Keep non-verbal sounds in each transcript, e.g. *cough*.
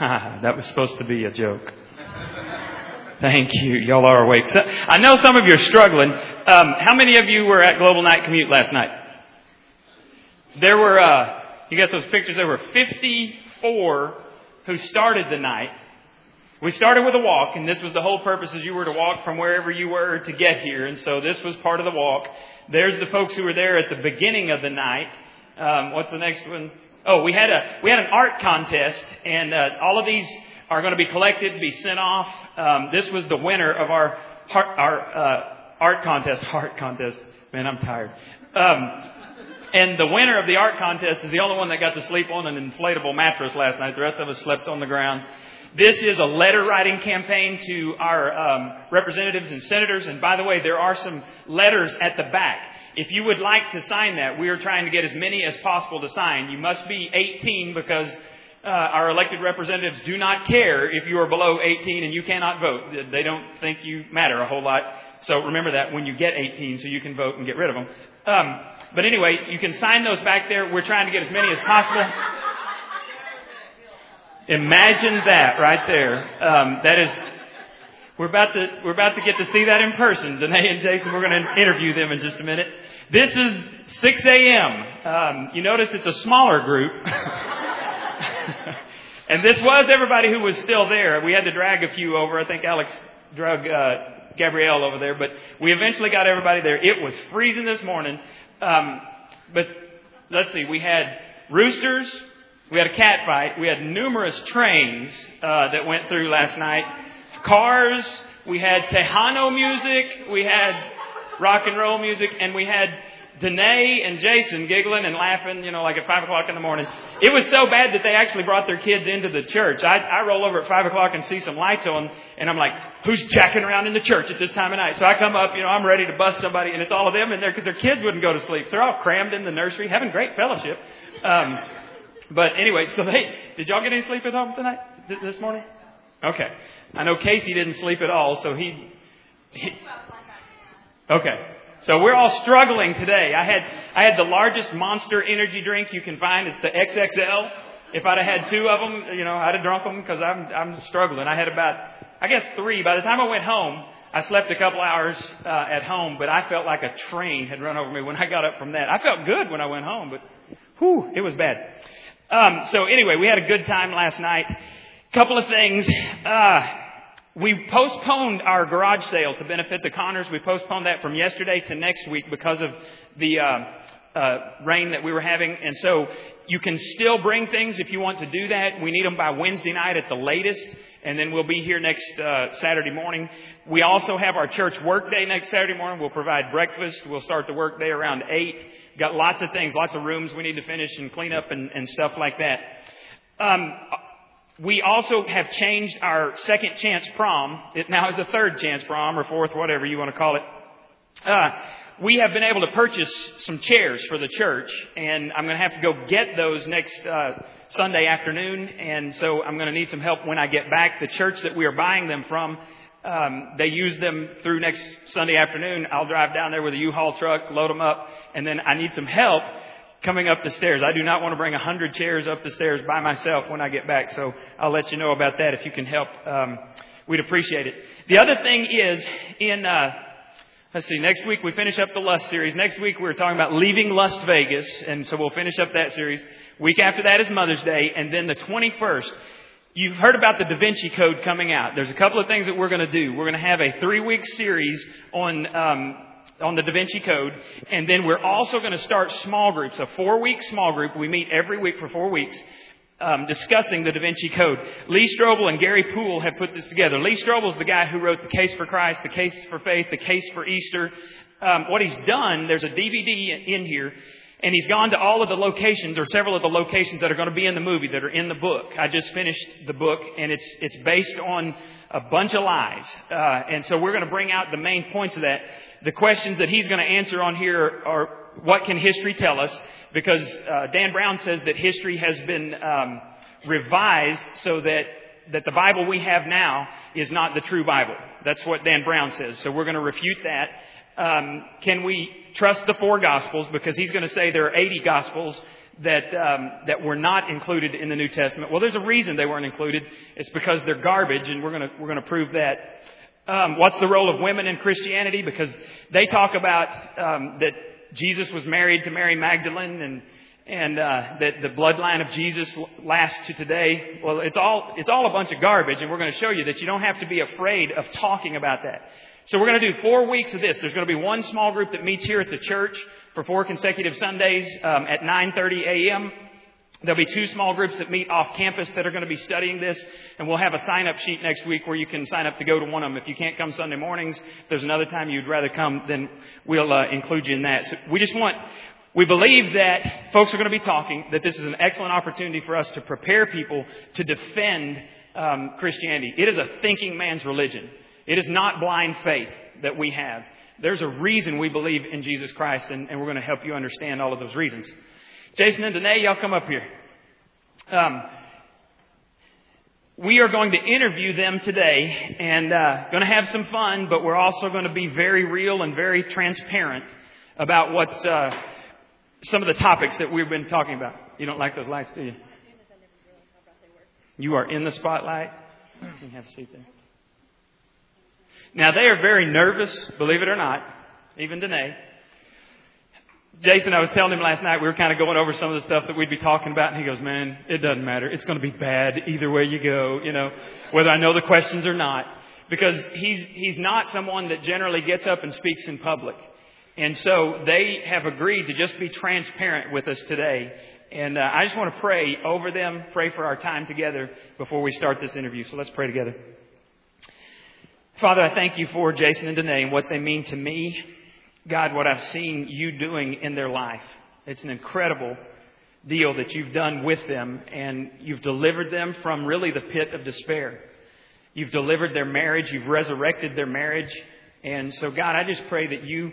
*laughs* that was supposed to be a joke. Thank you. Y'all are awake. So, I know some of you are struggling. Um, how many of you were at Global Night Commute last night? There were, uh, you got those pictures? There were 54 who started the night. We started with a walk, and this was the whole purpose is you were to walk from wherever you were to get here, and so this was part of the walk. There's the folks who were there at the beginning of the night. Um, what's the next one? Oh, we had a we had an art contest, and uh, all of these are going to be collected, be sent off. Um, this was the winner of our our uh, art contest. *laughs* Art contest. Man, I'm tired. Um, and the winner of the art contest is the only one that got to sleep on an inflatable mattress last night. The rest of us slept on the ground. This is a letter writing campaign to our um, representatives and senators. And by the way, there are some letters at the back. If you would like to sign that, we are trying to get as many as possible to sign. You must be 18 because uh, our elected representatives do not care if you are below 18 and you cannot vote. They don't think you matter a whole lot. So remember that when you get 18 so you can vote and get rid of them. Um, but anyway, you can sign those back there. We're trying to get as many as possible. Imagine that right there. Um, that is, we're about to we're about to get to see that in person. Danae and Jason, we're going to interview them in just a minute. This is 6 a.m. Um, you notice it's a smaller group. *laughs* and this was everybody who was still there. We had to drag a few over. I think Alex drug uh, Gabrielle over there, but we eventually got everybody there. It was freezing this morning. Um, but let's see, we had roosters, we had a cat fight, we had numerous trains uh, that went through last night, cars, we had Tejano music, we had rock and roll music, and we had Danae and Jason giggling and laughing, you know, like at five o'clock in the morning. It was so bad that they actually brought their kids into the church. I, I roll over at five o'clock and see some lights on, and I'm like, who's jacking around in the church at this time of night? So I come up, you know, I'm ready to bust somebody, and it's all of them in there because their kids wouldn't go to sleep. So they're all crammed in the nursery, having great fellowship. Um, but anyway, so they, did y'all get any sleep at home tonight, this morning? Okay. I know Casey didn't sleep at all, so he, he okay. So we're all struggling today. I had, I had the largest monster energy drink you can find. It's the XXL. If I'd have had two of them, you know, I'd have drunk them because I'm, I'm struggling. I had about, I guess three. By the time I went home, I slept a couple hours uh, at home, but I felt like a train had run over me when I got up from that. I felt good when I went home, but whew, it was bad. Um, so anyway, we had a good time last night. Couple of things. Uh, we postponed our garage sale to benefit the Connors. We postponed that from yesterday to next week because of the uh, uh, rain that we were having. And so you can still bring things if you want to do that. We need them by Wednesday night at the latest. And then we'll be here next uh, Saturday morning. We also have our church work day next Saturday morning. We'll provide breakfast. We'll start the work day around 8. Got lots of things, lots of rooms we need to finish and clean up and, and stuff like that. Um, we also have changed our second chance prom. It now is a third chance prom or fourth, whatever you want to call it. Uh, we have been able to purchase some chairs for the church, and I'm going to have to go get those next uh, Sunday afternoon. And so I'm going to need some help when I get back. The church that we are buying them from, um, they use them through next Sunday afternoon. I'll drive down there with a U-Haul truck, load them up, and then I need some help coming up the stairs. I do not want to bring a hundred chairs up the stairs by myself when I get back, so I'll let you know about that if you can help. Um, we'd appreciate it. The other thing is in. Uh, Let's see, next week we finish up the Lust series. Next week we're talking about leaving Lust Vegas, and so we'll finish up that series. Week after that is Mother's Day, and then the 21st, you've heard about the Da Vinci Code coming out. There's a couple of things that we're going to do. We're going to have a three week series on um, on the Da Vinci Code. And then we're also going to start small groups, a four week small group. We meet every week for four weeks. Um, discussing the Da Vinci Code. Lee Strobel and Gary Poole have put this together. Lee Strobel is the guy who wrote The Case for Christ, The Case for Faith, The Case for Easter. Um, what he's done, there's a DVD in here, and he's gone to all of the locations or several of the locations that are going to be in the movie that are in the book. I just finished the book, and it's it's based on a bunch of lies, uh, and so we're going to bring out the main points of that the questions that he's going to answer on here are what can history tell us? Because uh, Dan Brown says that history has been um, revised so that that the Bible we have now is not the true Bible. That's what Dan Brown says. So we're going to refute that. Um, can we trust the four Gospels? Because he's going to say there are 80 Gospels that um, that were not included in the New Testament. Well, there's a reason they weren't included. It's because they're garbage, and we're going we're to prove that. Um, what's the role of women in Christianity? Because they talk about um, that Jesus was married to Mary Magdalene and and uh, that the bloodline of Jesus lasts to today. Well, it's all it's all a bunch of garbage, and we're going to show you that you don't have to be afraid of talking about that. So we're going to do four weeks of this. There's going to be one small group that meets here at the church for four consecutive Sundays um, at 9:30 a.m. There'll be two small groups that meet off campus that are going to be studying this, and we'll have a sign-up sheet next week where you can sign up to go to one of them. If you can't come Sunday mornings, if there's another time you'd rather come, then we'll uh, include you in that. So we just want, we believe that folks are going to be talking, that this is an excellent opportunity for us to prepare people to defend um, Christianity. It is a thinking man's religion. It is not blind faith that we have. There's a reason we believe in Jesus Christ, and, and we're going to help you understand all of those reasons. Jason and Danae, y'all come up here. Um, we are going to interview them today and uh, going to have some fun, but we're also going to be very real and very transparent about what's uh, some of the topics that we've been talking about. You don't like those lights, do you? You are in the spotlight. You have a seat there. Now they are very nervous, believe it or not, even Danae. Jason, I was telling him last night, we were kind of going over some of the stuff that we'd be talking about, and he goes, man, it doesn't matter. It's going to be bad either way you go, you know, whether I know the questions or not. Because he's, he's not someone that generally gets up and speaks in public. And so they have agreed to just be transparent with us today. And uh, I just want to pray over them, pray for our time together before we start this interview. So let's pray together. Father, I thank you for Jason and Danae and what they mean to me. God, what I've seen you doing in their life. It's an incredible deal that you've done with them, and you've delivered them from really the pit of despair. You've delivered their marriage, you've resurrected their marriage. And so, God, I just pray that you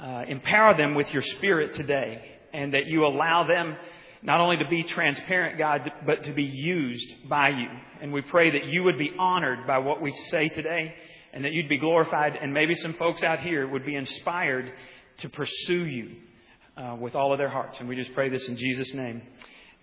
uh, empower them with your spirit today, and that you allow them not only to be transparent, God, but to be used by you. And we pray that you would be honored by what we say today and that you'd be glorified. And maybe some folks out here would be inspired to pursue you uh, with all of their hearts. And we just pray this in Jesus' name.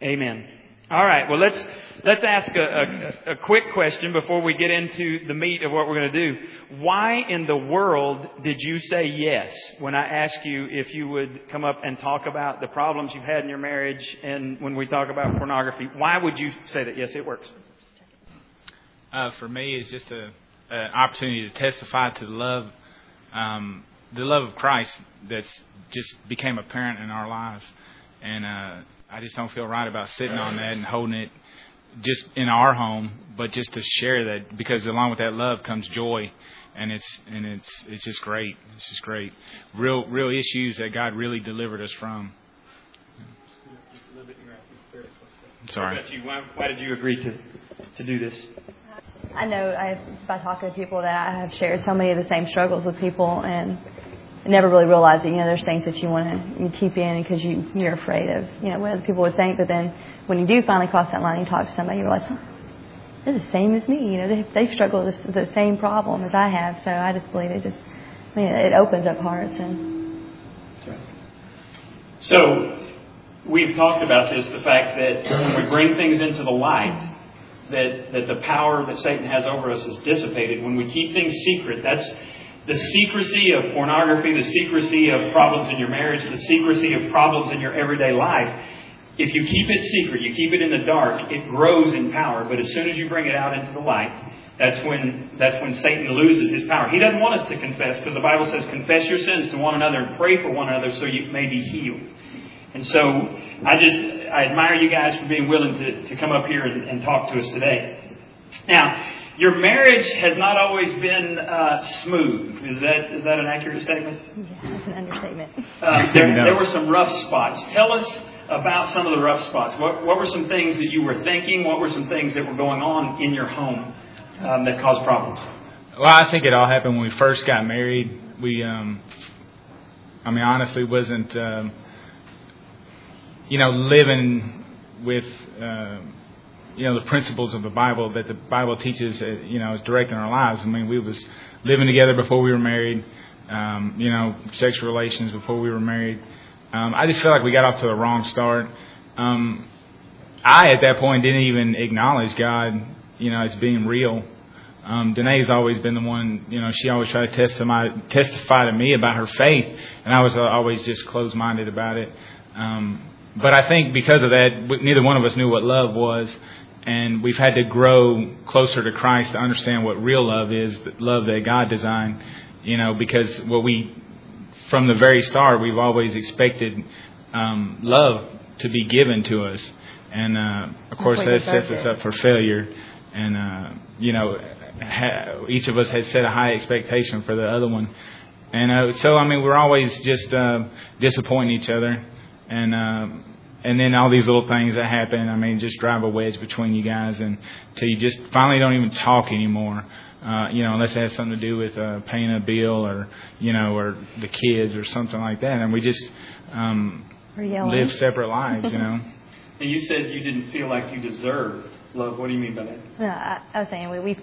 Amen. All right. Well, let's let's ask a, a, a, quick question before we get into the meat of what we're going to do. Why in the world did you say yes when I asked you if you would come up and talk about the problems you've had in your marriage and when we talk about pornography? Why would you say that? Yes, it works. Uh, for me, it's just a, an opportunity to testify to the love, um, the love of Christ that's just became apparent in our lives, and. Uh, I just don't feel right about sitting on that and holding it just in our home, but just to share that because along with that love comes joy, and it's and it's it's just great. It's just great. Real real issues that God really delivered us from. Sorry. Why, why did you agree to to do this? I know I, by talking to people that I have shared so many of the same struggles with people, and never really realized that you know there's things that you want to keep in because you you're afraid of you know what other people would think. But then when you do finally cross that line and talk to somebody, you realize, huh, they're the same as me. You know, they they struggle with the same problem as I have. So I just believe it just I mean it opens up hearts and. So we've talked about this, the fact that when we bring things into the light, that, that the power that Satan has over us is dissipated. When we keep things secret, that's the secrecy of pornography, the secrecy of problems in your marriage, the secrecy of problems in your everyday life, if you keep it secret, you keep it in the dark, it grows in power. But as soon as you bring it out into the light, that's when, that's when Satan loses his power. He doesn't want us to confess because the Bible says, confess your sins to one another and pray for one another so you may be healed. And so I just, I admire you guys for being willing to, to come up here and, and talk to us today. Now, your marriage has not always been uh, smooth. Is that is that an accurate statement? Yeah, that's an understatement. Uh, there, there were some rough spots. Tell us about some of the rough spots. What, what were some things that you were thinking? What were some things that were going on in your home um, that caused problems? Well, I think it all happened when we first got married. We, um, I mean, honestly, wasn't, um, you know, living with. Uh, you know the principles of the Bible that the Bible teaches, uh, you know, is directing our lives. I mean, we was living together before we were married, um, you know, sexual relations before we were married. Um, I just felt like we got off to the wrong start, um, I at that point didn't even acknowledge God, you know, as being real. Um, Danae's always been the one, you know, she always tried to testify, testify to me about her faith, and I was uh, always just closed minded about it. Um, but I think because of that, neither one of us knew what love was, and we've had to grow closer to Christ to understand what real love is, the love that God designed, you know, because what we, from the very start, we've always expected um, love to be given to us. And uh, of course, that sets us up for failure. And uh, you know, ha- each of us has set a high expectation for the other one. And uh, so, I mean, we're always just uh, disappointing each other. And uh, and then all these little things that happen, I mean, just drive a wedge between you guys, and till you just finally don't even talk anymore. Uh, you know, unless it has something to do with uh, paying a bill or you know, or the kids or something like that, and we just um, live separate lives. You know. *laughs* And you said you didn't feel like you deserved love. What do you mean by that? No, I, I was saying we, we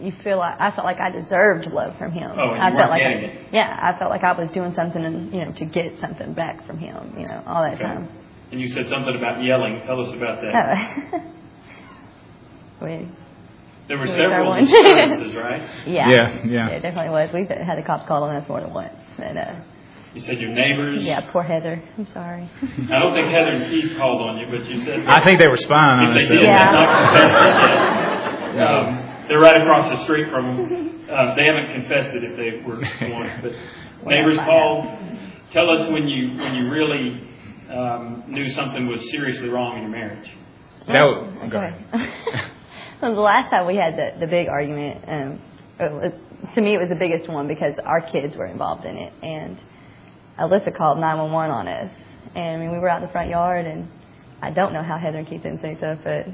you feel like I felt like I deserved love from him. Oh, and I you felt weren't like getting I, it. yeah, I felt like I was doing something and you know to get something back from him. You know, all that Okay. time. And you said something about yelling. Tell us about that. Oh. *laughs* we, There were several instances, right? *laughs* yeah, Yeah, yeah. it definitely was. We've had the cops called on us more than once. And, uh, You said your neighbors. yeah, poor Heather. I'm sorry. I don't think Heather and Keith called on you, but you said I think they were spying on us. they did, Yeah. they've not confessed it yet. *laughs* Um, they're right across the street from. Uh, they haven't confessed it if they were once, but neighbors find called. Tell us when you when you really um, knew something was seriously wrong in your marriage. That was, Oh, go ahead. *laughs* well, the last time we had the, the big argument, um, was, to me it was the biggest one because our kids were involved in it, and Alyssa called 911 on us. And I mean, we were out in the front yard, and I don't know how Heather and Keith didn't say stuff, but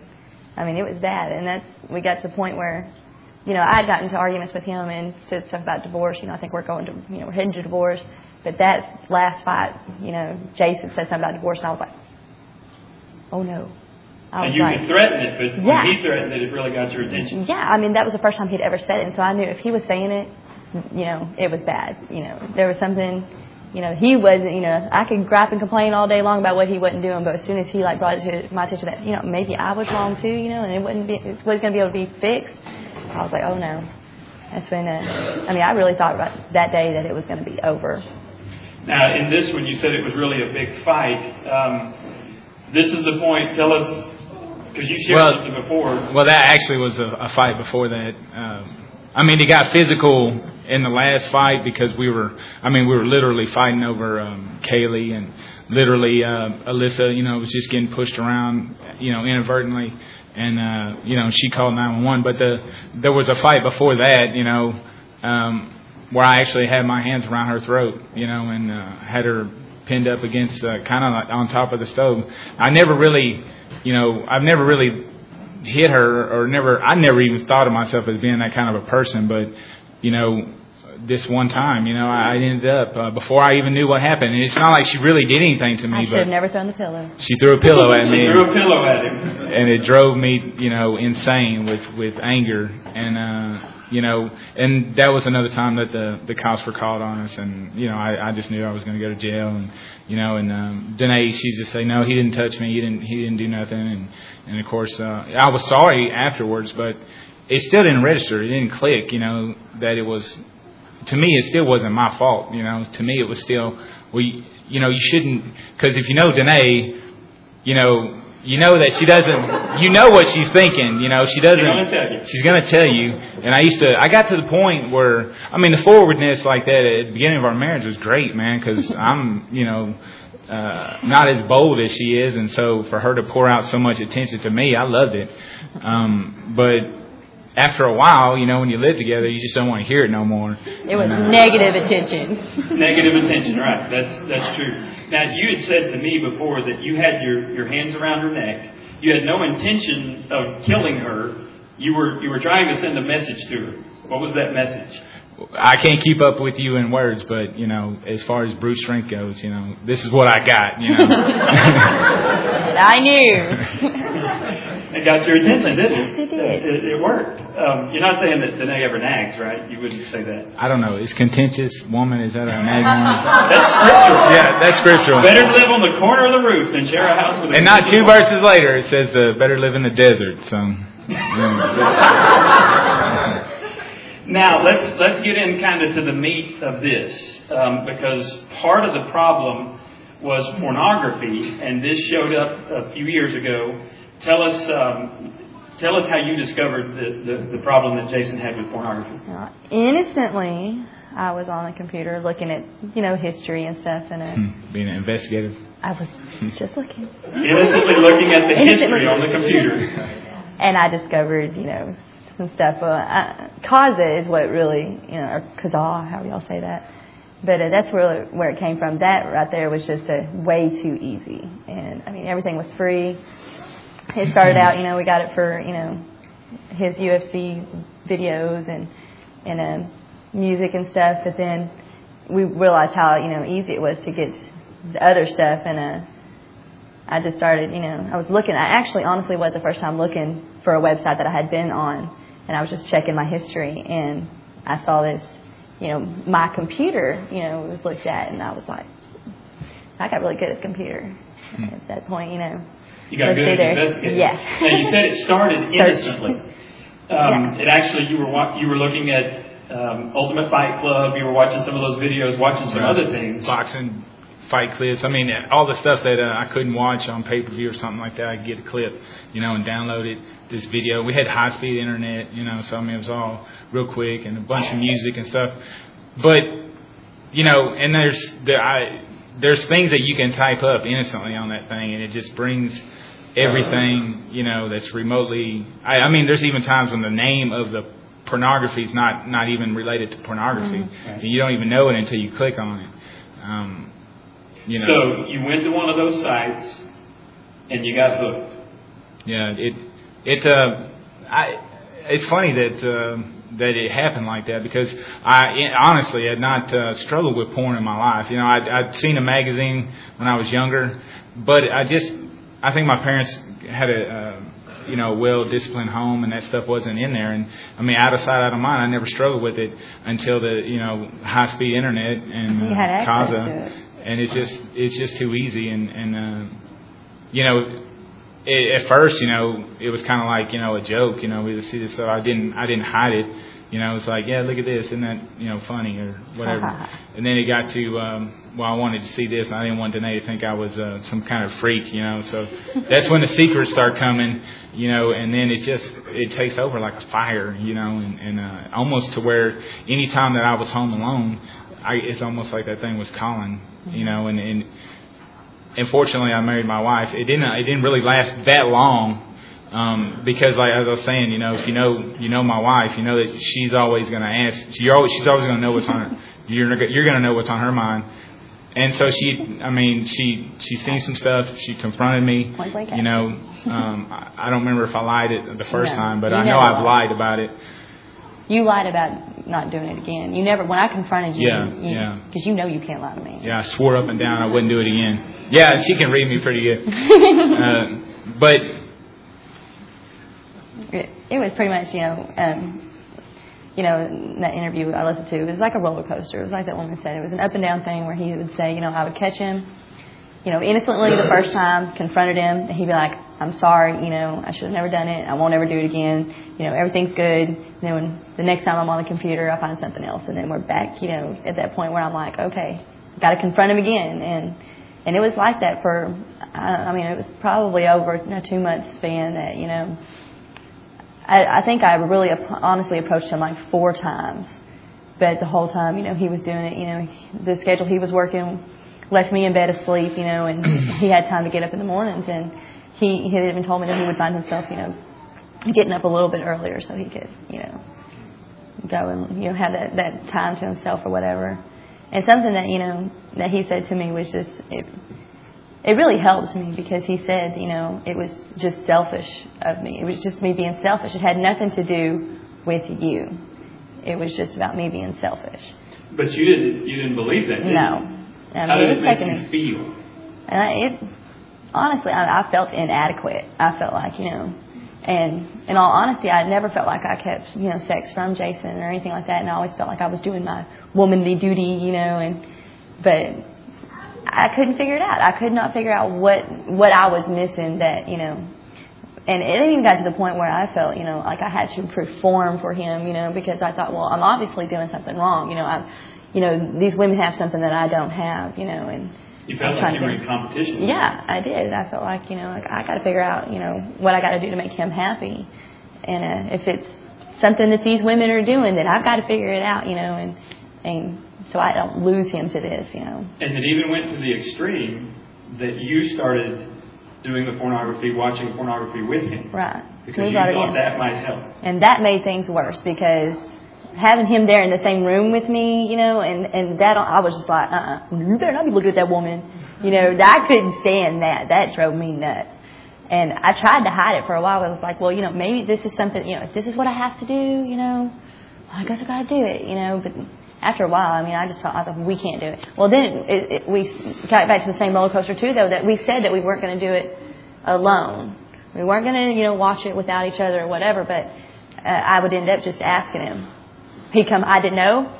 I mean, it was bad. And that's we got to the point where, you know, I had gotten into arguments with him and said stuff about divorce. You know, I think we're going to, you know, we're heading to divorce. But that last fight, you know, Jason said something about divorce, and I was like, oh no. I was And you like, could threaten it, but Yeah. when he threatened it, it really got your attention. yeah, I mean that was the first time he'd ever said it, and so I knew if he was saying it, you know, it was bad. You know, there was something, you know, he wasn't. You know, I could gripe and complain all day long about what he wasn't doing, but as soon as he like brought it to my attention that you know maybe I was wrong too, you know, and it wouldn't be, it wasn't going to be able to be fixed, I was like, oh no. That's when. Uh, I mean, I really thought about that day that it was going to be over. Now, in this one, you said it was really a big fight. Um, this is the point. Tell us, because you shared Well- something before. Well, that actually was a, a fight before that. Um, I mean, it got physical in the last fight because we were. I mean, we were literally fighting over um, Kaylee and literally uh, Alyssa. You know, was just getting pushed around. You know, inadvertently, and uh, you know she called 911. But the there was a fight before that. You know. Um, where I actually had my hands around her throat, you know, and uh, had her pinned up against uh, kind of like on top of the stove. I never really, you know, I've never really hit her or never I never even thought of myself as being that kind of a person but you know this one time you know I ended up uh, before I even knew what happened and it's not like she really did anything to I me should have but never thrown the pillow. she threw a pillow at me. She threw a pillow at him. and it drove me you know insane with with anger and uh you know and that was another time that the the cops were called on us and you know I I just knew I was going to go to jail and you know and um Danae she just say no he didn't touch me. He didn't he didn't do nothing. And and of course uh I was sorry afterwards but it still didn't register. It didn't click you know that it was to me it still wasn't my fault you know. To me it was still we you know you shouldn't because if you know Danae you know you know that she doesn't you know what she's thinking you know she doesn't gonna tell you. she's to tell you. And I used to I got to the point where I mean the forwardness like that at the beginning of our marriage was great man cuz *laughs* I'm you know uh not as bold as she is. And so for her to pour out so much attention to me I loved it. Um but after a while, you know, when you live together, you just don't want to hear it no more. It was And, uh, negative attention. *laughs* Negative attention, right? That's that's true. Now, you had said to me before that you had your your hands around her neck. You had no intention of killing her. You were you were trying to send a message to her. What was that message? I can't keep up with you in words, but you know, as far as brute strength goes, you know, this is what I got. You know, *laughs* I knew. *laughs* And got your attention, didn't it? Yes, it did. It, it worked. Um, you're not saying that Danae ever nags, right? You wouldn't say that. I don't know. Is contentious woman? Is that a nag *laughs* woman? That's scriptural. Yeah, that's scriptural. Better to live on the corner of the roof than share a house with a And not two verses later, it says uh, better live in the desert. So. *laughs* Now let's let's get in kind of to the meat of this um, because part of the problem was pornography, and this showed up a few years ago. Tell us um, tell us how you discovered the, the, the problem that Jason had with pornography. Uh, innocently, I was on the computer looking at you know history and stuff, and uh, Hmm, being an investigative. I was just looking, Innocently looking at the Innocently. history on the computer. and I discovered you know some stuff. Uh, I, Kaza is what really you know, or Kazaa, how y'all say that. But uh, that's where where it came from. That right there was just uh, way too easy, and I mean everything was free. It started out, you know, we got it for you know his UFC videos and and uh, music and stuff. But then we realized how you know easy it was to get the other stuff, and uh, I just started, you know, I was looking. I actually, honestly, was the first time looking for a website that I had been on, and I was just checking my history, and I saw this, you know, my computer, you know, was looked at, and I was like, I got really good at computer at that point, you know. You got Let's good see at investigating. Yeah. Now you said it started *laughs* Search. innocently. Um, Yeah. It actually you were wa- you were looking at um, Ultimate Fight Club. You were watching some of those videos, watching some Right. other things. boxing fight clips. I mean, all the stuff that uh, I couldn't watch on pay per view or something like that. I could get a clip, you know, and download it. This video. We had high speed internet, you know, so I mean it was all real quick and a bunch of music and stuff. But you know, and there's the I there's things that you can type up innocently on that thing, and it just brings everything you know that's remotely. I, I mean, there's even times when the name of the pornography is not not even related to pornography, and you don't even know it until you click on it. Um, you know, So you went to one of those sites and you got hooked. yeah, it it uh, I it's funny that uh, that it happened like that because I honestly had not uh, struggled with porn in my life. You know, I'd, I'd seen a magazine when I was younger, but I just I think my parents had a uh, you know well disciplined home and that stuff wasn't in there. And I mean, out of sight, out of mind. I never struggled with it until the you know high speed internet and uh, Kaza, it. and it's just it's just too easy and and uh, you know it, at first, you know, it was kind of like you know a joke. You know, we just see this, so I didn't I didn't hide it. You know, it's like, yeah, look at this, isn't that you know funny or whatever. *laughs* and then it got to, um, well, I wanted to see this, and I didn't want Danae to think I was uh, some kind of freak. You know, so *laughs* that's when the secrets start coming. You know, and then it just it takes over like a fire. You know, and, and uh, almost to where anytime that I was home alone, I, it's almost like that thing was calling. You know, and and unfortunately I married my wife. It didn't it didn't really last that long. Um, because like as I was saying, you know, if you know you know my wife, you know that she's always going to ask. You're always she's always going to know what's on her. *laughs* You're you're going to know what's on her mind. And so she, I mean, she she's seen some stuff. She confronted me. You know, um, I, I don't remember if I lied it the first No, time, but I know I've lied about it. You lied about not doing it again. You never, when I confronted you, Yeah, yeah. because you know you can't lie to me. Yeah, I swore up and down I wouldn't do it again. Yeah, she can read me pretty good. *laughs* Uh, but It, it was pretty much, you know, um, you know, that interview I listened to, it was like a roller coaster. It was like that woman said. It was an up and down thing where he would say, you know, I would catch him, you know, innocently the first time, confronted him, and he'd be like, I'm sorry, you know, I should have never done it. I won't ever do it again. You know, everything's good. And then when the next time I'm on the computer, I find something else, and then we're back, you know, at that point where I'm like, okay, got to confront him again, and and it was like that for, I, I mean, it was probably over a two month span that, you know, I, I think I really honestly approached him like four times, but the whole time, you know, he was doing it. You know, the schedule he was working left me in bed asleep. You know, and *clears throat* he had time to get up in the mornings, and he he had even told me that he would find himself, you know, getting up a little bit earlier so he could, you know, go and you know have that that time to himself or whatever. And something that you know that he said to me was just it. It really helped me because he said, you know, it was just selfish of me. It was just me being selfish. It had nothing to do with you. It was just about me being selfish. But you didn't you didn't believe that, did No, you? I How did it it make you me. feel? And I, it honestly, I, I felt inadequate. I felt like you know, And in all honesty, I never felt like I kept, you know, sex from Jason or anything like that. And I always felt like I was doing my womanly duty, you know, and, but I couldn't figure it out. I could not figure out what, what I was missing that, you know, and it even got to the point where I felt, you know, like I had to perform for him, you know, because I thought, well, I'm obviously doing something wrong, you know, I, you know, these women have something that I don't have, you know, and you felt like you were in competition. Yeah, I did. I felt like, you know, like I got to figure out, you know, what I got to do to make him happy, and uh, if it's something that these women are doing, then I've got to figure it out, you know, and and so I don't lose him to this, you know. And it even went to the extreme that you started doing the pornography, watching pornography with him. Right. Because we you thought that might help. And that made things worse because having him there in the same room with me, you know, and and that I was just like, uh, uh-uh, you better not be looking at that woman, you know. I couldn't stand that. That drove me nuts. And I tried to hide it for a while. I was like, well, you know, maybe this is something, you know, if this is what I have to do, you know, I guess I gotta do it, you know. But after a while, I mean, I just thought, I was like, we can't do it. Well, then it, it, we got back to the same roller coaster too, though, that we said that we weren't going to do it alone. We weren't going to, you know, watch it without each other or whatever, but uh, I would end up just asking him. He'd come, I didn't know,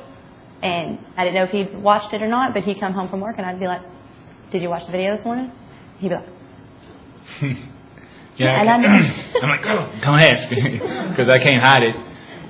and I didn't know if he'd watched it or not, but he'd come home from work and I'd be like, did you watch the video this morning? He'd be like, *laughs* yeah, and I am *coughs* like, oh, don't ask, *laughs* because I can't hide it.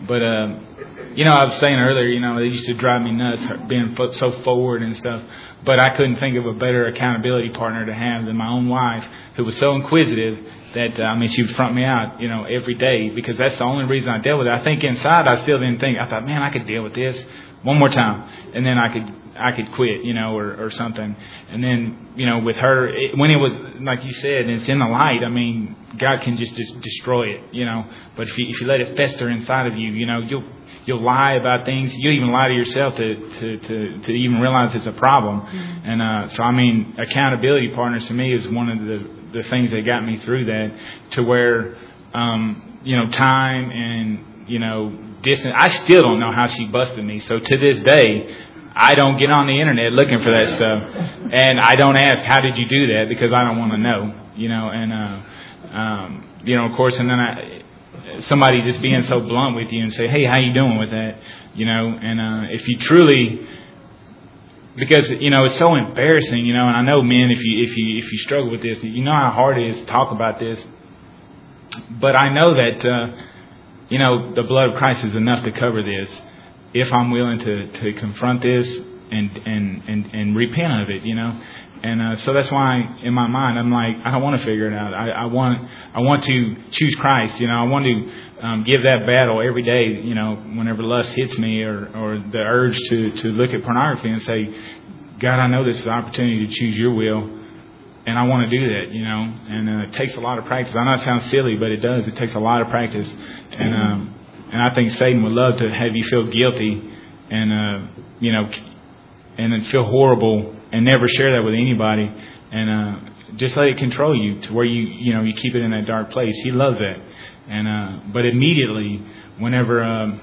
But um, you know, I was saying earlier, you know, it used to drive me nuts being so forward and stuff. But I couldn't think of a better accountability partner to have than my own wife, who was so inquisitive that uh, I mean, she would front me out, you know, every day because that's the only reason I dealt with it. I think inside, I still didn't think. I thought, man, I could deal with this one more time, and then I could I could quit, you know, or, or something. And then, you know, with her, it, when it was like you said, it's in the light. I mean, God can just, just destroy it, you know. But if you if you let it fester inside of you, you know, you'll you'll lie about things. You even lie to yourself to to to, to even realize it's a problem. Mm-hmm. And uh, so, I mean, accountability partners to me is one of the the things that got me through that. To where, um, you know, time and you know, distance. I still don't know how she busted me. So to this day, I don't get on the internet looking for that stuff, and I don't ask how did you do that because I don't want to know, you know. And uh, um, you know, of course, and then I, somebody just being so blunt with you and say, hey, how you doing with that, you know. And uh, if you truly because you know it's so embarrassing, you know, and I know men, if you if you if you struggle with this, you know how hard it is to talk about this. But I know that uh, you know the blood of Christ is enough to cover this if I'm willing to, to confront this and, and, and, and repent of it, you know. And uh, so that's why in my mind I'm like I don't want to figure it out. I, I want I want to choose Christ. You know I want to um, give that battle every day. You know whenever lust hits me or or the urge to to look at pornography and say, God I know this is an opportunity to choose Your will, and I want to do that. You know and uh, it takes a lot of practice. I know it sounds silly, but it does. It takes a lot of practice. And um, and I think Satan would love to have you feel guilty and, uh, you know, and then feel horrible and never share that with anybody. And, uh, just let it control you to where you, you know, you keep it in that dark place. He loves that. And, uh, but immediately, whenever, um,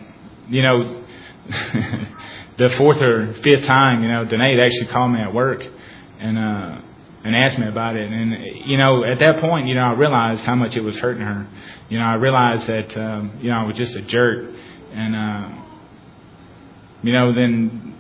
you know, *laughs* the fourth or fifth time, you know, Danae actually called me at work and, uh, and asked me about it. And you know, at that point, you know, I realized how much it was hurting her. You know, I realized that um, you know I was just a jerk, and uh, you know, then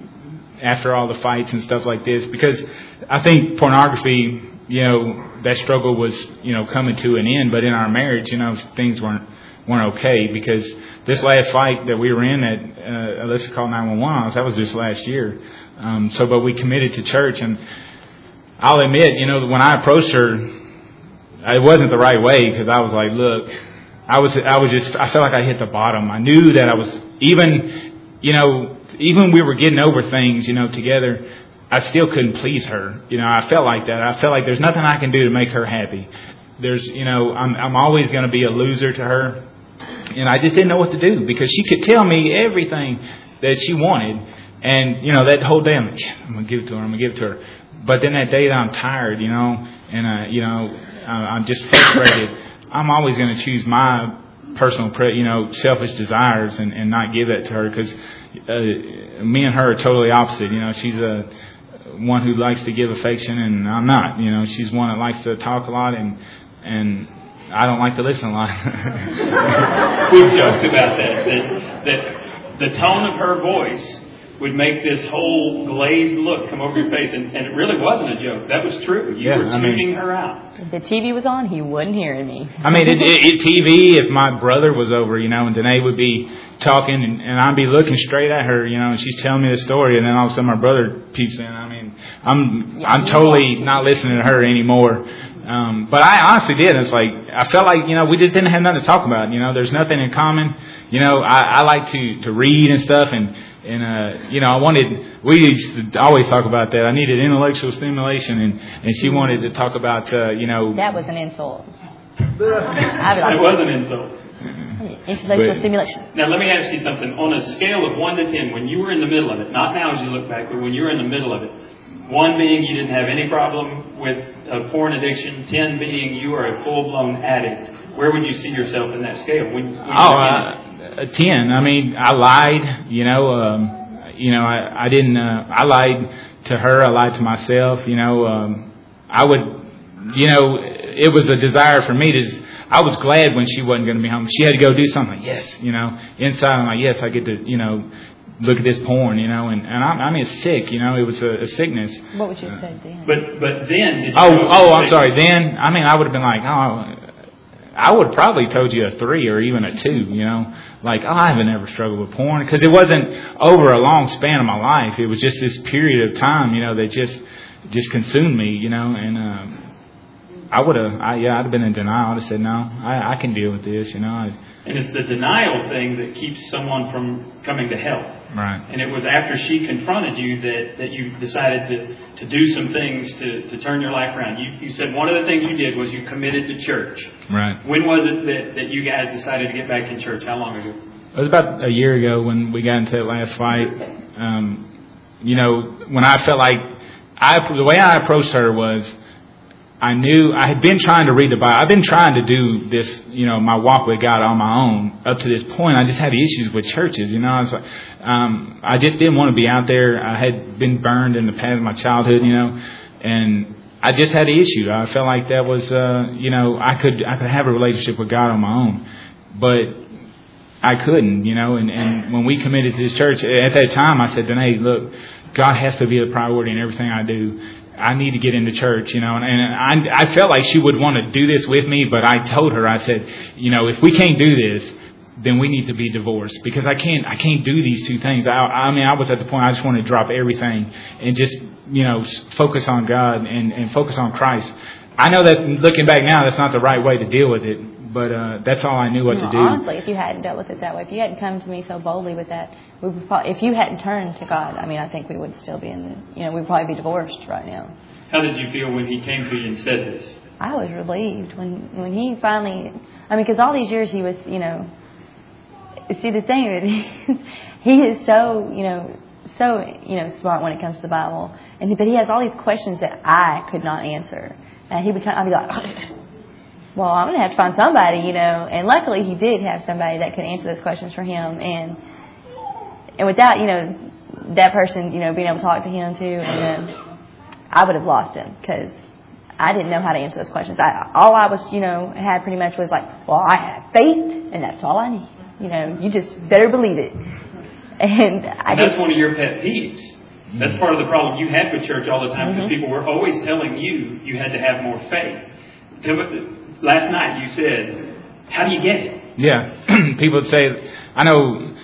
after all the fights and stuff like this, because I think pornography, you know, that struggle was you know coming to an end. But in our marriage, you know, things weren't weren't okay because this last fight that we were in that uh, Alyssa called 911 that was just last year. Um, so, but we committed to church and I'll admit, you know, when I approached her, it wasn't the right way because I was like, look, I was, I was just, I felt like I hit the bottom. I knew that I was even, you know, even when we were getting over things, you know, together. I still couldn't please her. You know, I felt like that. I felt like there's nothing I can do to make her happy. There's, you know, I'm, I'm always going to be a loser to her. And I just didn't know what to do because she could tell me everything that she wanted. And, you know, that whole day I'm like, I'm going to give it to her. I'm going to give it to her. But then that day that I'm tired, you know, and uh, you know, I'm just frustrated. I'm always going to choose my personal, pre- you know, selfish desires and, and not give that to her because uh, me and her are totally opposite. You know, she's a one who likes to give affection, and I'm not. You know, she's one that likes to talk a lot and and I don't like to listen a lot. *laughs* We've joked about that, that, that the tone of her voice would make this whole glazed look come over your face, and, and it really wasn't a joke. That was true. You Yeah, were I mean- tuning her out. If the TV was on, he wouldn't hear me. I mean, it, it, it, TV. If my brother was over, you know, and Danae would be talking, and, and I'd be looking straight at her, you know, and she's telling me the story, and then all of a sudden my brother peeps in. I mean, I'm I'm totally not listening to her anymore. Um, but I honestly did. It's like I felt like you know we just didn't have nothing to talk about. You know, there's nothing in common. You know, I, I like to to read and stuff, and and uh, you know, I wanted. We used to always talk about that. I needed intellectual stimulation, and and she wanted to talk about uh, you know That was an insult. *laughs* I would It was an insult. intellectual But- stimulation. Now, let me ask you something. On a scale of 1 to 10, when you were in the middle of it, not now as you look back, but when you were in the middle of it, 1 being you didn't have any problem with a porn addiction, 10 being you are a full blown addict, where would you see yourself in that scale? When, when Oh, were uh, a ten. I mean, I lied. You know, um, you know, I, I didn't. Uh, I lied to her. I lied to myself. You know, um, I would. You know, it was a desire for me to. Just, I was glad when she wasn't going to be home. She had to go do something. Like, Yes, you know, inside I'm like, yes, I get to. You know, look at this porn. You know, and and I'm, I mean, it's sick. You know, it was a, a sickness. What would you say then? But, but then, Oh, oh, I'm sorry. Then, I mean, I would have been like, oh, I would probably told you a three or even a two. You know, like, oh, I haven't ever struggled with porn because it wasn't over a long span of my life. It was just this period of time, you know, that just just consumed me. You know, and um, I would have, I, yeah, I'd have been in denial. I'd have said, no, I, I can deal with this. You know, I, And it's the denial thing that keeps someone from coming to help. Right. And it was after she confronted you that, that you decided to, to do some things to, to turn your life around. You, you said one of the things you did was you committed to church. Right. When was it that, that you guys decided to get back in church? How long ago? It was about a year ago when we got into that last fight. Um, you know, when I felt like I, the way I approached her was, I knew I had been trying to read the Bible. I've been trying to do this, you know, my walk with God on my own up to this point. I just had issues with churches, you know. I was like, um, I just didn't want to be out there. I had been burned in the past of my childhood, you know, and I just had an issue. I felt like that was, uh, you know, I could I could have a relationship with God on my own, but I couldn't, you know, and, and when we committed to this church, at that time I said, Danae, look, God has to be the priority in everything I do. I need to get into church, you know, and, and I, I felt like she would want to do this with me, but I told her, I said, you know, if we can't do this, then we need to be divorced because I can't, I can't do these two things. I, I mean, I was at the point I just want to drop everything and just, you know, focus on God and, and focus on Christ. I know that looking back now, that's not the right way to deal with it, but, uh, that's all I knew what Well, to do. honestly, if you hadn't dealt with it that way, if you hadn't come to me so boldly with that, we would probably, if you hadn't turned to God, I mean, I think we would still be in the, you know, we'd probably be divorced right now. How did you feel when he came to you and said this? I was relieved when when he finally. I mean, because all these years he was, you know. See, the thing is, *laughs* he is so, you know, so you know smart when it comes to the Bible, and he, but he has all these questions that I could not answer, and he would kind of, I'd be like. *laughs* Well, I'm gonna have to find somebody, you know. And luckily, he did have somebody that could answer those questions for him. And and without, you know, that person, you know, being able to talk to him too, and then I would have lost him because I didn't know how to answer those questions. I all I was, you know, had pretty much was like, well, I have faith, and that's all I need. You know, you just better believe it. And I And that's just, one of your pet peeves. That's part of the problem you had with church all the time because Mhm. people were always telling you you had to have more faith. Last night you said, "How do you get it?" Yeah, *clears throat* people would say, I know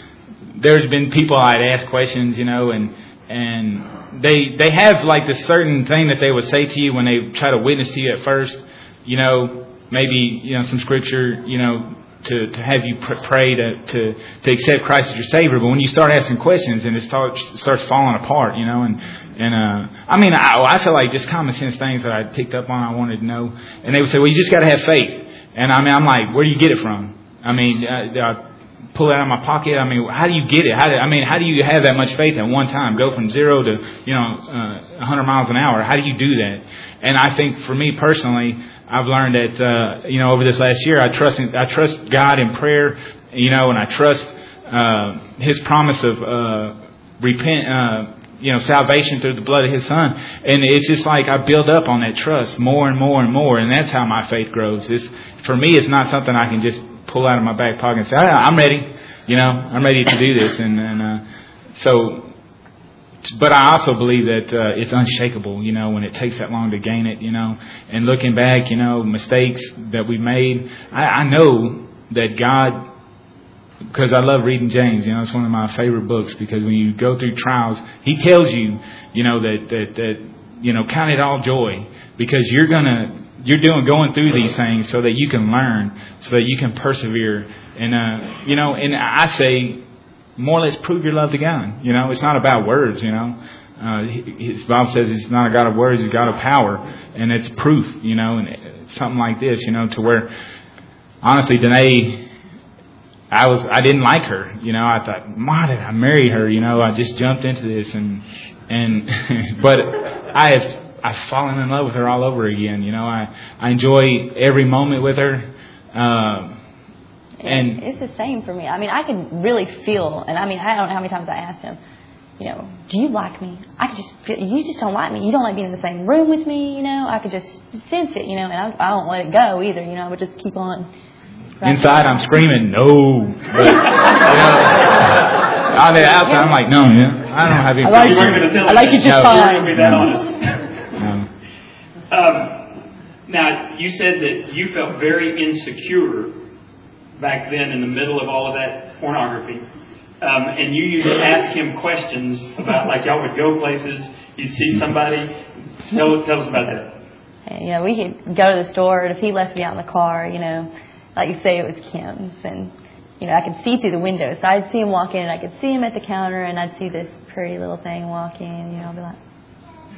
there's been people I'd ask questions, you know, and and they they have like this certain thing that they would say to you when they try to witness to you at first, you know, maybe you know some scripture, you know, to to have you pr- pray to to to accept Christ as your Savior. But when you start asking questions and it starts starts falling apart, you know, and and uh, I mean, I, I feel like just common sense things that I picked up on, I wanted to know, and they would say, well, you just got to have faith. And I mean, I'm like, where do you get it from? I mean, uh, I pull it out of my pocket? I mean, how do you get it? How do, I mean, how do you have that much faith at one time? Go from zero to, you know, uh, 100 miles an hour. How do you do that? And I think for me personally, I've learned that, uh, you know, over this last year, I trust, in, I trust God in prayer, you know, and I trust, uh, His promise of, uh, repent, uh, you know, salvation through the blood of His Son. And it's just like I build up on that trust more and more and more, and that's how my faith grows. It's, for me, it's not something I can just pull out of my back pocket and say, ah, I'm ready. You know, I'm ready to do this. And, and uh, so, but I also believe that uh, it's unshakable, you know, when it takes that long to gain it, you know. And looking back, you know, mistakes that we made, I, I know that God because I love reading James. You know, it's one of my favorite books because when you go through trials, he tells you, you know, that that that you know, count it all joy because you're gonna you're doing going through these things so that you can learn, so that you can persevere, and uh, you know, and I say, more or less prove your love to God. You know, it's not about words. You know. Uh, his Bible says he's not a God of words, he's a God of power, and it's proof, you know, and something like this, you know, to where, honestly, Danae I was I didn't like her. You know, I thought, why did I marry her? You know, I just jumped into this and and *laughs* but I have I've fallen in love with her all over again. You know, I I enjoy every moment with her. Um, and it's the same for me. I mean, I can really feel, and I mean, I don't know how many times I asked him, you know, do you like me? I could just feel, you just don't like me. You don't like being in the same room with me, you know. I could just sense it, you know, and I, I don't let it go either, you know. I would just keep on Inside, I'm screaming, no. But, *laughs* you know, on the outside, I'm like, no, yeah, I don't have any. I like you. I like you just no. fine. Um, now, you said that you felt very insecure back then in the middle of all of that pornography. Um, and you used to ask him questions about, like, y'all would go places, you'd see somebody. Tell, tell us about that. You know, we could go to the store, and if he left me out in the car, you know, like you say it was Kim's, and you know I could see through the window, so I'd see him walk in, and I could see him at the counter, and I'd see this pretty little thing walk in, you know, I'd be like.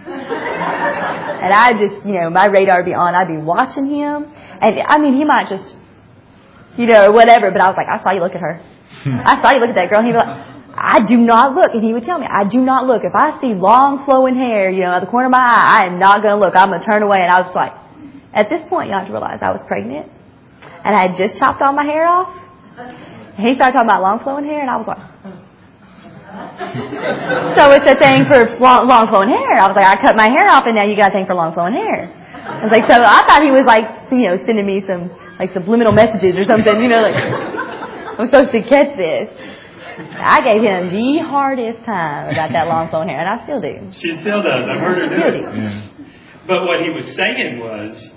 *laughs* and I just, you know, my radar would be on. I'd be watching him, and I mean, he might just, you know, whatever. But I was like, I saw you look at her. *laughs* I saw you look at that girl. And he'd be like, I do not look. And he would tell me, I do not look. If I see long flowing hair, you know, at the corner of my eye, I am not going to look. I'm going to turn away. And I was like, at this point, you have to realize I was pregnant and I had just chopped all my hair off. And he started talking about long flowing hair, and I was like, so it's a thing for long, long flowing hair. I was like, I cut my hair off, and now you got a thing for long flowing hair. I was like, so I thought he was like, you know, sending me some like subliminal messages or something, you know, like *laughs* I'm supposed to catch this. I gave him the hardest time about that long flowing hair, and I still do. She still does. I've heard her do it. Yeah. But what he was saying was,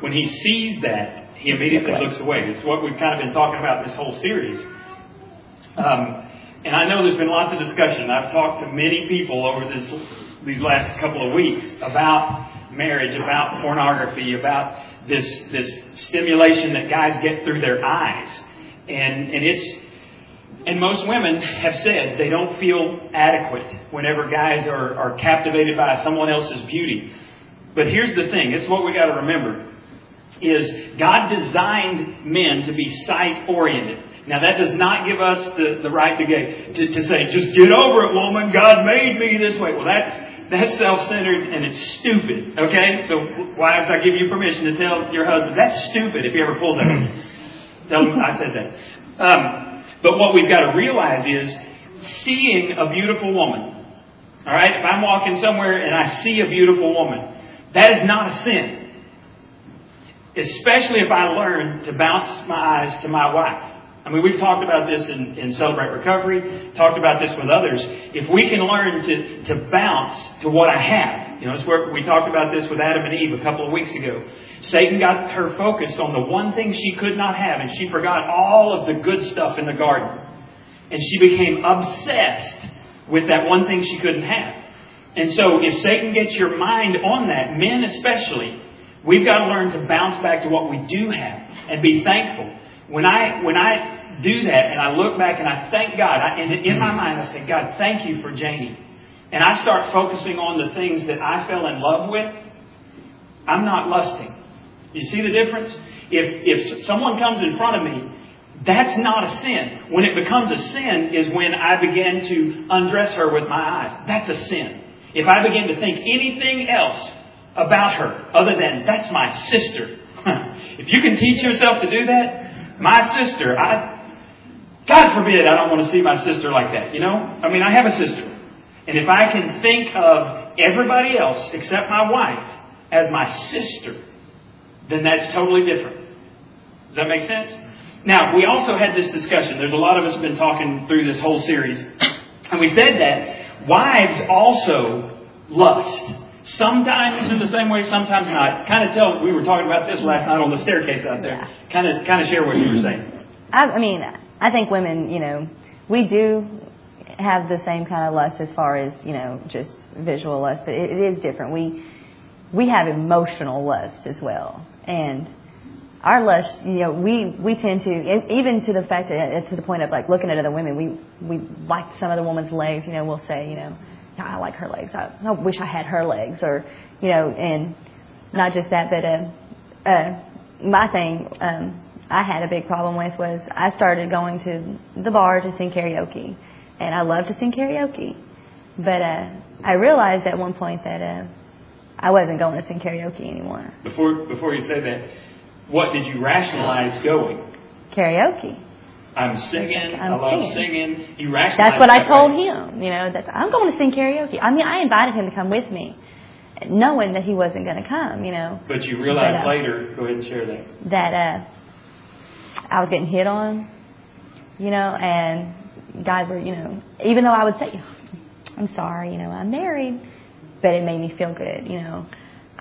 when he sees that, he immediately looks away. It's what we've kind of been talking about this whole series. Um, and I know there's been lots of discussion. I've talked to many people over this, these last couple of weeks about marriage, about pornography, about this, this stimulation that guys get through their eyes. And, and it's, and most women have said they don't feel adequate whenever guys are, are captivated by someone else's beauty. But here's the thing, this is what we got to remember is God designed men to be sight oriented. Now that does not give us the, the right to, get, to, to say, just get over it, woman. God made me this way. Well, that's, that's self-centered and it's stupid. Okay? So wives, I give you permission to tell your husband, that's stupid if he ever pulls that Tell him I said that. Um, but what we've got to realize is seeing a beautiful woman. All right? If I'm walking somewhere and I see a beautiful woman, that is not a sin especially if I learn to bounce my eyes to my wife. I mean, we've talked about this in, in Celebrate Recovery, talked about this with others. If we can learn to, to bounce to what I have, you know, it's where we talked about this with Adam and Eve a couple of weeks ago. Satan got her focused on the one thing she could not have, and she forgot all of the good stuff in the garden. And she became obsessed with that one thing she couldn't have. And so, if Satan gets your mind on that, men especially, We've got to learn to bounce back to what we do have and be thankful. When I when I do that and I look back and I thank God, I, and in my mind I say, God, thank you for Janie. And I start focusing on the things that I fell in love with. I'm not lusting. You see the difference? If if someone comes in front of me, that's not a sin. When it becomes a sin is when I begin to undress her with my eyes. That's a sin. If I begin to think anything else about her other than that's my sister. *laughs* if you can teach yourself to do that, my sister, I, God forbid I don't want to see my sister like that, you know? I mean, I have a sister. And if I can think of everybody else except my wife as my sister, then that's totally different. Does that make sense? Now, we also had this discussion. There's a lot of us been talking through this whole series. And we said that wives also lust. Sometimes in the same way, sometimes not. Kind of tell, we were talking about this last night on the staircase out there. Yeah. Kind of, kind of share what you were saying. I, I mean, I think women, you know, we do have the same kind of lust as far as, you know, just visual lust, but it, it is different. We, we have emotional lust as well. And our lust, you know, we, we tend to, even to the fact that, to the point of like looking at other women, we, we like some other woman's legs, you know, we'll say, you know, I like her legs. I, I wish I had her legs or, you know, and not just that, but, uh, uh, my thing, um, I had a big problem with was I started going to the bar to sing karaoke, and I love to sing karaoke, but uh, I realized at one point that uh, I wasn't going to sing karaoke anymore. Before before you say that, what did you rationalize going? Karaoke. I'm singing. I'm I love singing. singing. You rationalize. That's what I told right? him. You know, that I'm going to sing karaoke. I mean, I invited him to come with me, knowing that he wasn't going to come. You know, But you realize But, uh, later. Go ahead and share that. that uh, I was getting hit on, you know, and guys were, you know, even though I would say, I'm sorry, you know, I'm married, but it made me feel good, you know.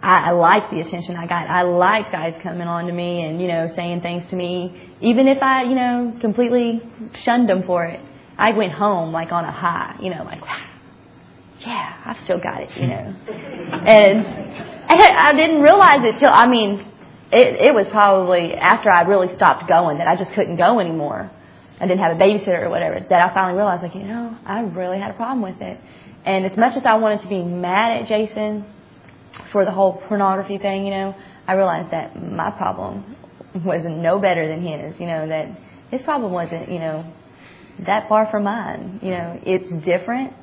I, I liked the attention I got. I liked guys coming on to me and, you know, saying things to me, even if I, you know, completely shunned them for it. I went home like on a high, you know, like, wow, yeah, I've still got it, you know. *laughs* and I, I didn't realize it till, I mean, it, it was probably after I really stopped going that I just couldn't go anymore. I didn't have a babysitter or whatever. That I finally realized, like, you know, I really had a problem with it. And as much as I wanted to be mad at Jason for the whole pornography thing, you know, I realized that my problem was no better than his. You know that his problem wasn't, you know, that far from mine. You know, it's different,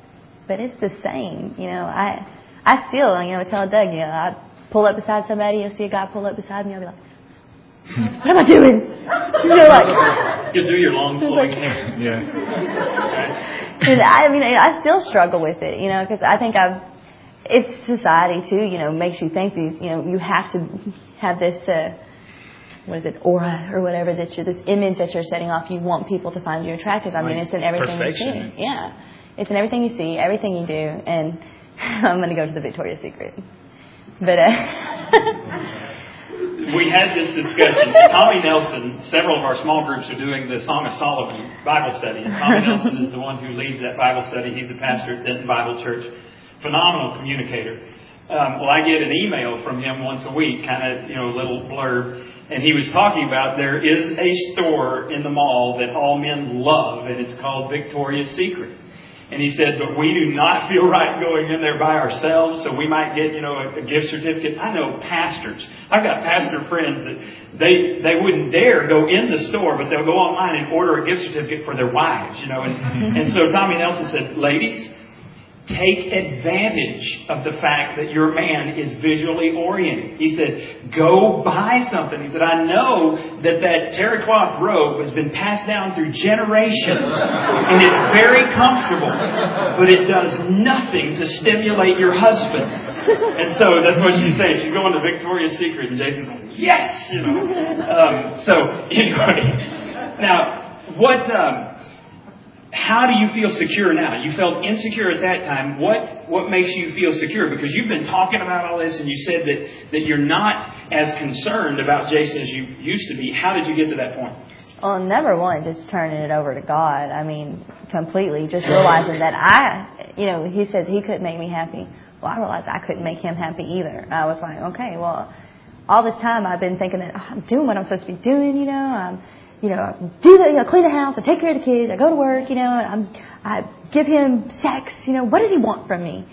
but it's the same. You know, I I still, you know, tell Doug, you know, I pull up beside somebody, you'll see a guy pull up beside me, I'll be like, *laughs* what am I doing? You know, like, You do your long flowing like- hair. Yeah. I mean, I still struggle with it, you know, because I think I've, it's society too, you know, makes you think these, you know, you have to have this, uh, what is it, aura or whatever that you, this image that you're setting off. You want people to find you attractive. I mean, it's in everything you see. Yeah, it's in everything you see, everything you do, and *laughs* I'm going to go to the Victoria's Secret, but. Uh, *laughs* We had this discussion. Tommy Nelson, several of our small groups are doing the Song of Solomon Bible study. And Tommy *laughs* Nelson is the one who leads that Bible study. He's the pastor at Denton Bible Church. Phenomenal communicator. Um, well, I get an email from him once a week, kind of, you know, a little blurb. And he was talking about there is a store in the mall that all men love, and it's called Victoria's Secret. And he said, but we do not *laughs* feel right going in there by ourselves, so we might get, you know, a, a gift certificate. I know pastors. I've got pastor friends that they, they wouldn't dare go in the store, but they'll go online and order a gift certificate for their wives, you know. And, *laughs* and so Tommy Nelson said, ladies, take advantage of the fact that your man is visually oriented. He said, go buy something. He said, I know that that terrycloth robe has been passed down through generations and it's very comfortable, but it does nothing to stimulate your husband. And so that's what she's saying. She's going to Victoria's Secret and Jason's like, yes, you know. Um, so *laughs* anyway, now what, um, how do you feel secure now? You felt insecure at that time. What what makes you feel secure? Because you've been talking about all this, and you said that that you're not as concerned about Jason as you used to be. How did you get to that point? Well, number one, just turning it over to God. I mean, completely. Just realizing that I, you know, He said He couldn't make me happy. Well, I realized I couldn't make Him happy either. I was like, okay, well, all this time I've been thinking that oh, I'm doing what I'm supposed to be doing. You know, I'm, you know, I do the, you know, clean the house, I take care of the kids, I go to work. You know, and I'm, I give Him sex. You know, what does He want from me?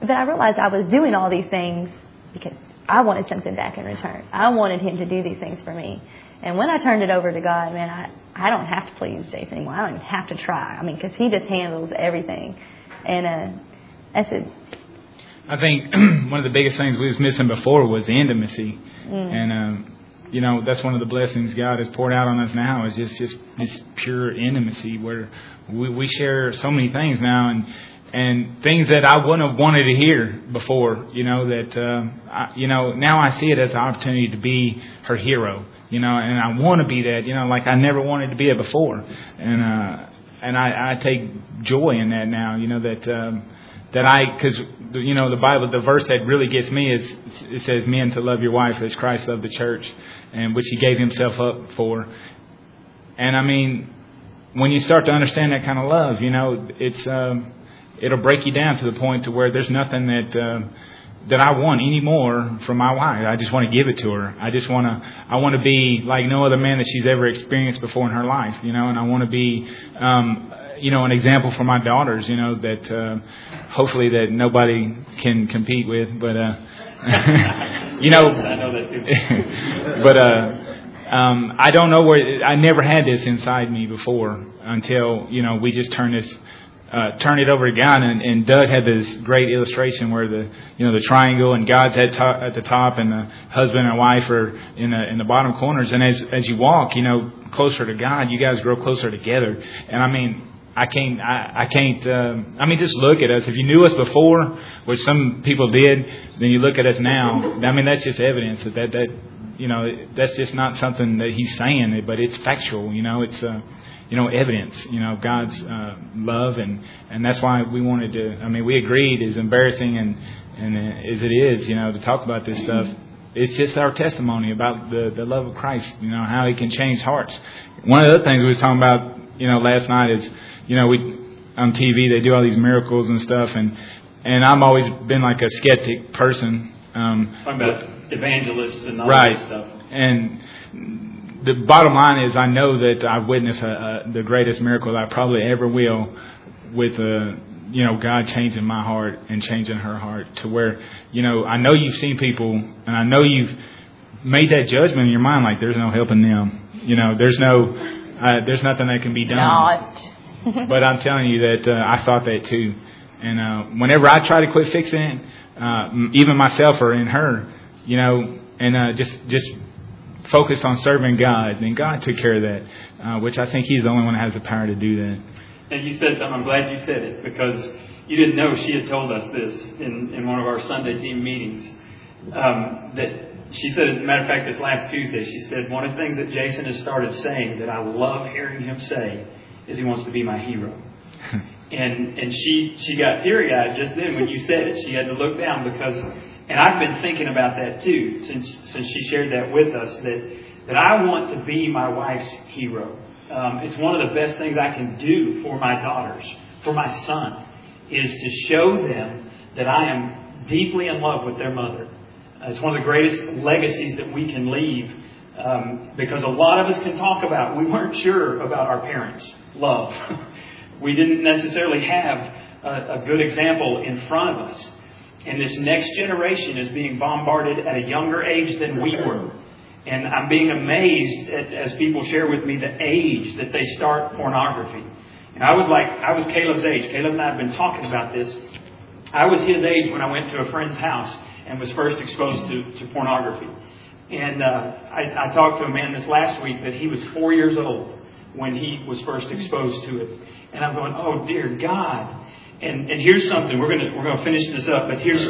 But I realized I was doing all these things because I wanted something back in return. I wanted him to do these things for me. And when I turned it over to God, man, I, I don't have to please Jason anymore. I don't even have to try. I mean, because he just handles everything. And uh, I said, I think *clears throat* one of the biggest things we was missing before was the intimacy, and um, you know that's one of the blessings God has poured out on us now is just just this pure intimacy where we, we share so many things now, and and things that I wouldn't have wanted to hear before. You know that um, I, you know now I see it as an opportunity to be her hero. You know, and I want to be that. You know, like I never wanted to be it before, and uh, and I, I take joy in that now. You know that. Um, that I, because you know the Bible, the verse that really gets me is it says, "Men to love your wife as Christ loved the church, and which He gave Himself up for." And I mean, when you start to understand that kind of love, you know, it's um, it'll break you down to the point to where there's nothing that uh, that I want anymore from my wife. I just want to give it to her. I just want to I want to be like no other man that she's ever experienced before in her life, you know, and I want to be um you know an example for my daughters, you know, that uh hopefully that nobody can compete with, but uh *laughs* you know, I know that *laughs* but uh um I don't know where I never had this inside me before until, you know, we just turned this uh, turn it over to God, and, and Doug had this great illustration where the you know the triangle and God's at, top, at the top, and the husband and wife are in the in the bottom corners. And as as you walk, you know, closer to God, you guys grow closer together. And I mean, I can't I, I can't um, I mean just look at us. If you knew us before, which some people did, then you look at us now. I mean that's just evidence that that, that you know that's just not something that he's saying, but it's factual. You know, it's. Uh, you know, evidence, you know, God's uh, love, and and that's why we wanted to. I mean, we agreed, as embarrassing and and as it is, you know, to talk about this stuff. It's just our testimony about the the love of Christ, you know, how He can change hearts. One of the other things we was talking about, you know, last night is, you know, we on TV they do all these miracles and stuff, and and I've always been like a skeptic person. Um, Talking about evangelists and all right, that stuff. and the bottom line is I know that I've witnessed a, a, the greatest miracle I probably ever will with uh, you know God changing my heart and changing her heart to where you know I know you've seen people and I know you've made that judgment in your mind like there's no helping them you know there's no uh, there's nothing that can be done Not. *laughs* but I'm telling you that uh, I thought that too and uh, whenever I try to quit fixing it uh, even myself or in her you know and uh, just just focused on serving God, and God took care of that, uh, which I think He's the only one that has the power to do that. And you said something, I'm glad you said it, because you didn't know she had told us this in, in one of our Sunday team meetings. Um, that she said, as a matter of fact, this last Tuesday, she said, one of the things that Jason has started saying that I love hearing him say is he wants to be my hero. *laughs* and and she she got teary eyed just then when you said it. She had to look down because and I've been thinking about that too since since she shared that with us that that I want to be my wife's hero. Um, it's one of the best things I can do for my daughters, for my son, is to show them that I am deeply in love with their mother. Uh, it's one of the greatest legacies that we can leave um, because a lot of us can talk about we weren't sure about our parents' love. *laughs* we didn't necessarily have a, a good example in front of us. And this next generation is being bombarded at a younger age than we were. And I'm being amazed at, as people share with me the age that they start pornography. And I was like, I was Caleb's age. Caleb and I have been talking about this. I was his age when I went to a friend's house and was first exposed to, to pornography. And uh, I, I talked to a man this last week that he was four years old when he was first exposed to it. And I'm going, oh dear God. And, and here's something we're gonna we're gonna finish this up, but here's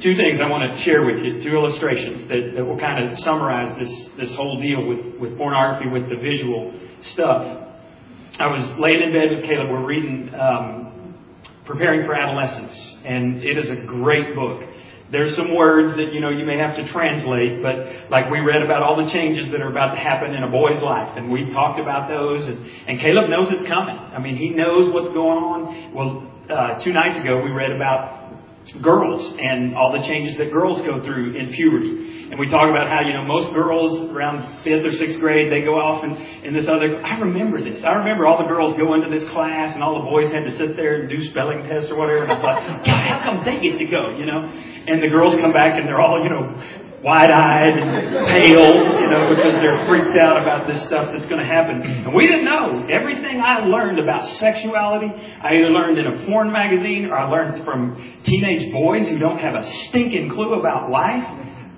two things I want to share with you, two illustrations that, that will kind of summarize this this whole deal with, with pornography, with the visual stuff. I was laying in bed with Caleb. We're reading um, Preparing for Adolescence, and it is a great book. There's some words that you know you may have to translate, but like we read about all the changes that are about to happen in a boy's life, and we talked about those, and, and Caleb knows it's coming. I mean, he knows what's going on. Well, uh, two nights ago we read about girls and all the changes that girls go through in puberty. And we talk about how, you know, most girls around fifth or sixth grade, they go off and in this other, I remember this. I remember all the girls go into this class and all the boys had to sit there and do spelling tests or whatever. And I thought, *laughs* God, how come they get to go, you know? And the girls come back and they're all, you know, wide-eyed and pale, you know, because they're freaked out about this stuff that's going to happen. And we didn't know. Everything I learned about sexuality, I either learned in a porn magazine or I learned from teenage boys who don't have a stinking clue about life.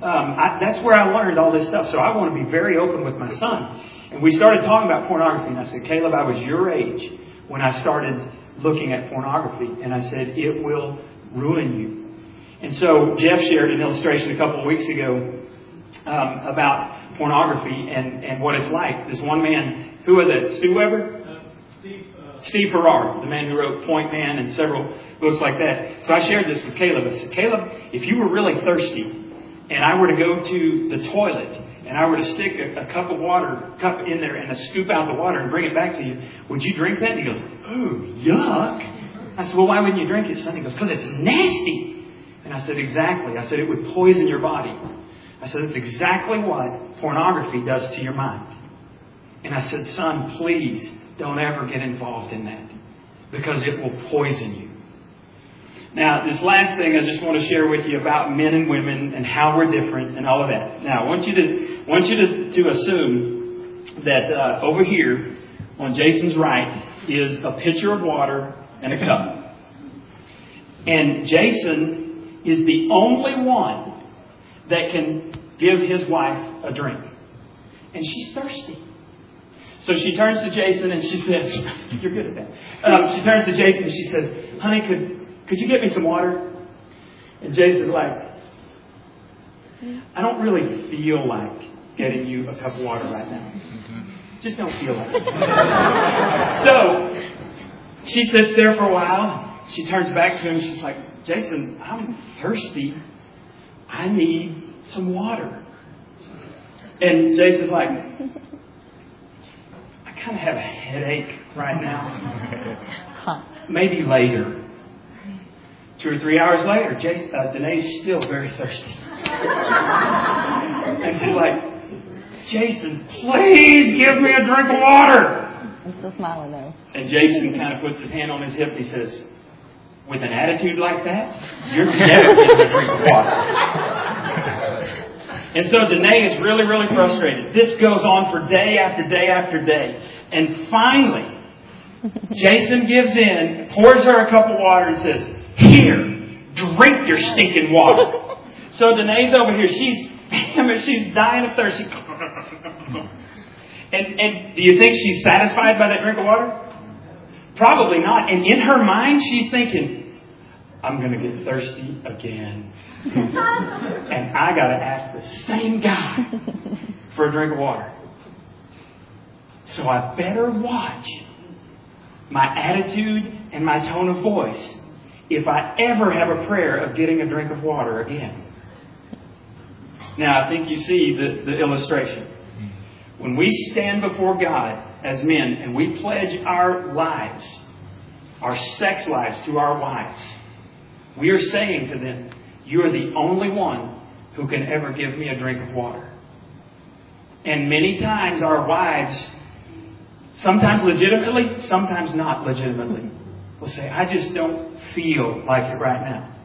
Um, I, that's where I learned all this stuff. So I want to be very open with my son. And we started talking about pornography, and I said, Caleb, I was your age when I started looking at pornography, and I said, it will ruin you. And so Jeff shared an illustration a couple of weeks ago um, about pornography and, and what it's like. This one man, who was it? Stu Weber? Uh, Steve, uh, Steve Farrar, the man who wrote Point Man and several books like that. So I shared this with Caleb. I said, Caleb, if you were really thirsty and I were to go to the toilet and I were to stick a, a cup of water cup in there and a scoop out the water and bring it back to you, would you drink that? And he goes, Oh, yuck. I said, Well, why wouldn't you drink it, son? He goes, Because it's nasty. And I said, Exactly. I said, It would poison your body. I said, That's exactly what pornography does to your mind. And I said, Son, please don't ever get involved in that because it will poison you. Now, this last thing I just want to share with you about men and women and how we're different and all of that. Now, I want you to, want you to, to assume that uh, over here on Jason's right is a pitcher of water and a cup. And Jason is the only one that can give his wife a drink. And she's thirsty. So she turns to Jason and she says, *laughs* You're good at that. Um, she turns to Jason and she says, Honey, could, could you get me some water? And Jason's like, I don't really feel like getting you a cup of water right now. Just don't feel like it. *laughs* so she sits there for a while. She turns back to him. She's like, Jason, I'm thirsty. I need some water. And Jason's like, I kind of have a headache right now. Maybe later. Two or three hours later, Jason, uh, Danae's still very thirsty. and she's like, Jason, please give me a drink of water. I'm still smiling though. And Jason kind of puts his hand on his hip and he says, with an attitude like that, *laughs* you're never getting a drink of water. and so Danae is really, really frustrated. This goes on for day after day after day. And finally, Jason gives in, pours her a cup of water, and says, Here, drink your stinking water. So Danae's over here. She's, she's dying of thirst. and, and do you think she's satisfied by that drink of water? Probably not. And in her mind, she's thinking, I'm going to get thirsty again. *laughs* and I got to ask the same guy for a drink of water. So I better watch my attitude and my tone of voice if I ever have a prayer of getting a drink of water again. Now, I think you see the, the illustration. When we stand before God as men and we pledge our lives, our sex lives to our wives, we are saying to them, You are the only one who can ever give me a drink of water. And many times our wives, sometimes legitimately, sometimes not legitimately, will say, I just don't feel like it right now.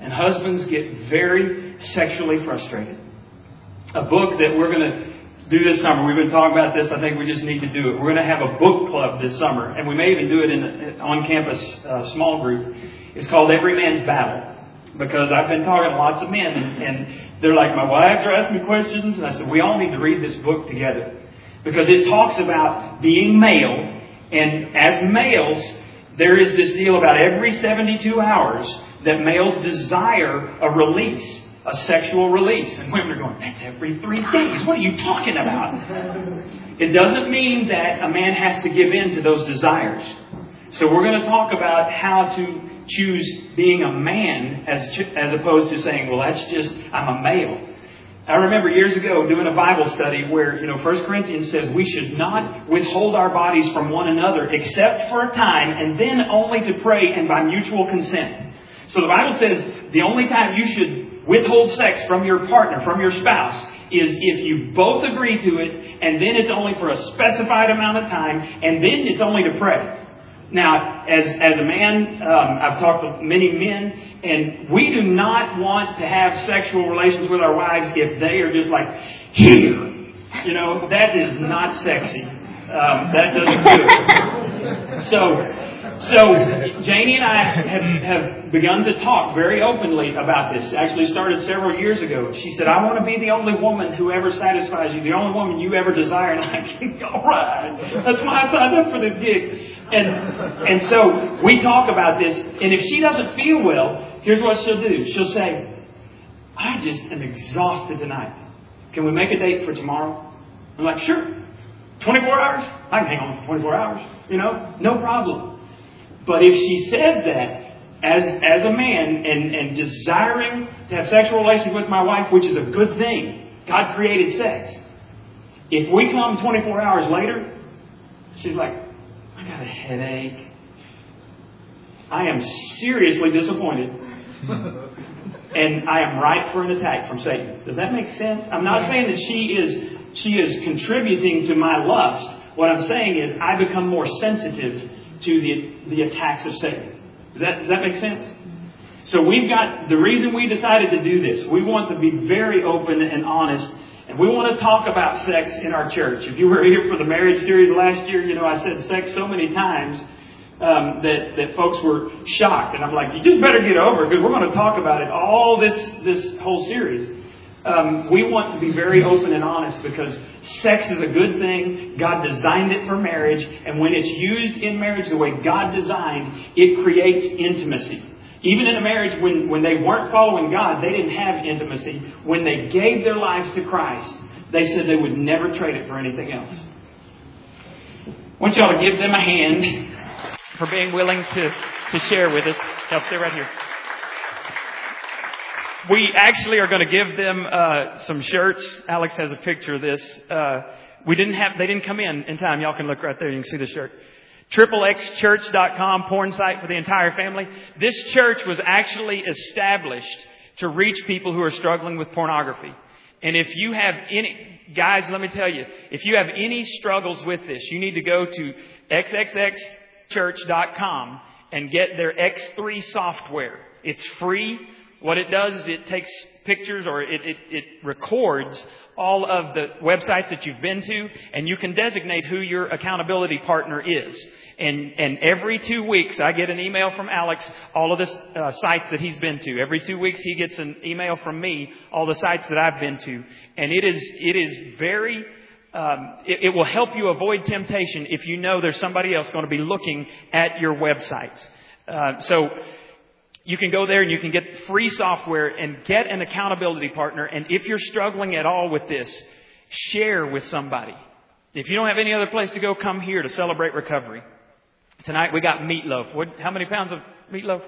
And husbands get very sexually frustrated. A book that we're going to do this summer. We've been talking about this. I think we just need to do it. We're going to have a book club this summer, and we may even do it in on-campus uh, small group. It's called Every Man's Battle because I've been talking to lots of men, and, and they're like, my wives are asking me questions, and I said, we all need to read this book together because it talks about being male, and as males, there is this deal about every 72 hours that males desire a release a sexual release. And women are going, that's every three days. What are you talking about? It doesn't mean that a man has to give in to those desires. So we're going to talk about how to choose being a man as, as opposed to saying, well, that's just, I'm a male. I remember years ago doing a Bible study where, you know, 1 Corinthians says we should not withhold our bodies from one another except for a time and then only to pray and by mutual consent. So the Bible says the only time you should withhold sex from your partner, from your spouse, is if you both agree to it, and then it's only for a specified amount of time, and then it's only to pray. Now, as, as a man, um, I've talked to many men, and we do not want to have sexual relations with our wives if they are just like, here. You know, that is not sexy. Um, that doesn't do it. So, so Janie and I have, have begun to talk very openly about this. Actually, started several years ago. She said, "I want to be the only woman who ever satisfies you, the only woman you ever desire." And I *laughs* think, all right, that's why I signed up for this gig. And and so we talk about this. And if she doesn't feel well, here's what she'll do. She'll say, "I just am exhausted tonight. Can we make a date for tomorrow?" I'm like, "Sure." 24 hours? I can hang on for 24 hours. You know, no problem. But if she said that as, as a man and, and desiring to have sexual relations with my wife, which is a good thing, God created sex. If we come 24 hours later, she's like, I got a headache. I am seriously disappointed. *laughs* and I am ripe for an attack from Satan. Does that make sense? I'm not saying that she is she is contributing to my lust. What I'm saying is I become more sensitive to the, the attacks of Satan. Does that, does that make sense? So we've got the reason we decided to do this. We want to be very open and honest, and we want to talk about sex in our church. If you were here for the marriage series last year, you know I said sex so many times um, that that folks were shocked, and I'm like, you just better get over it because we're going to talk about it all this this whole series um, we want to be very open and honest because sex is a good thing. God designed it for marriage, and when it's used in marriage the way God designed, it creates intimacy. Even in a marriage when, when they weren't following God, they didn't have intimacy. When they gave their lives to Christ, they said they would never trade it for anything else. I want y'all to give them a hand for being willing to, to share with us. Y'all stay right here we actually are going to give them uh, some shirts. Alex has a picture of this. Uh, we didn't have, they didn't come in in time. Y'all can look right there. You can see the shirt. XXXchurch.com, porn site for the entire family. This church was actually established to reach people who are struggling with pornography. And if you have any, guys, let me tell you, if you have any struggles with this, you need to go to xxxchurch.com and get their X3 software. It's free. What it does is it takes pictures or it, it, it, records all of the websites that you've been to and you can designate who your accountability partner is. And, and every two weeks I get an email from Alex, all of the uh, sites that he's been to. Every two weeks he gets an email from me, all the sites that I've been to. And it is, it is very, um, it, it will help you avoid temptation if you know there's somebody else going to be looking at your websites. Uh, so, you can go there and you can get free software and get an accountability partner. And if you're struggling at all with this, share with somebody. If you don't have any other place to go, come here to celebrate recovery. Tonight we got meatloaf. What, how many pounds of meatloaf?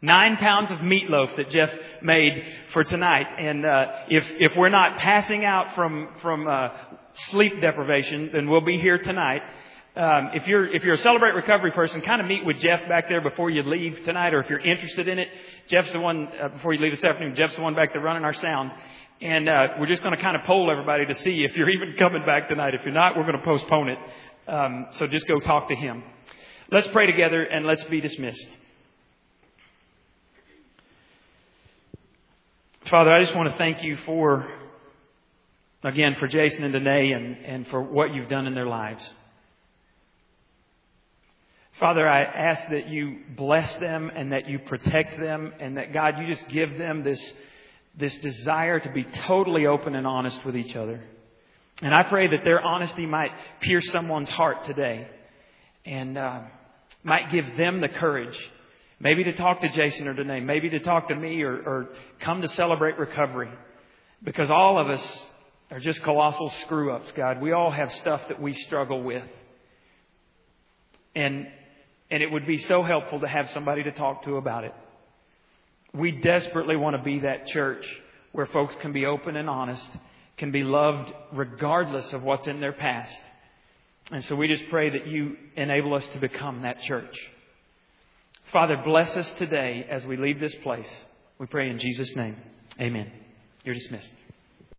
Nine pounds of meatloaf that Jeff made for tonight. And uh, if if we're not passing out from from uh, sleep deprivation, then we'll be here tonight um, if you're if you're a celebrate recovery person, kind of meet with Jeff back there before you leave tonight, or if you're interested in it, Jeff's the one uh, before you leave this afternoon. Jeff's the one back there running our sound, and uh, we're just going to kind of poll everybody to see if you're *laughs* even coming back tonight. If you're not, we're going to postpone it. Um, so just go talk to him. Let's pray together and let's be dismissed. Father, I just want to thank you for again for Jason and Danae and, and for what you've done in their lives. Father, I ask that you bless them and that you protect them and that God, you just give them this, this desire to be totally open and honest with each other. And I pray that their honesty might pierce someone's heart today and uh, might give them the courage, maybe to talk to Jason or Danae, maybe to talk to me or, or come to celebrate recovery. Because all of us are just colossal screw ups, God. We all have stuff that we struggle with. And and it would be so helpful to have somebody to talk to about it. We desperately want to be that church where folks can be open and honest, can be loved regardless of what's in their past. And so we just pray that you enable us to become that church. Father, bless us today as we leave this place. We pray in Jesus' name. Amen. You're dismissed.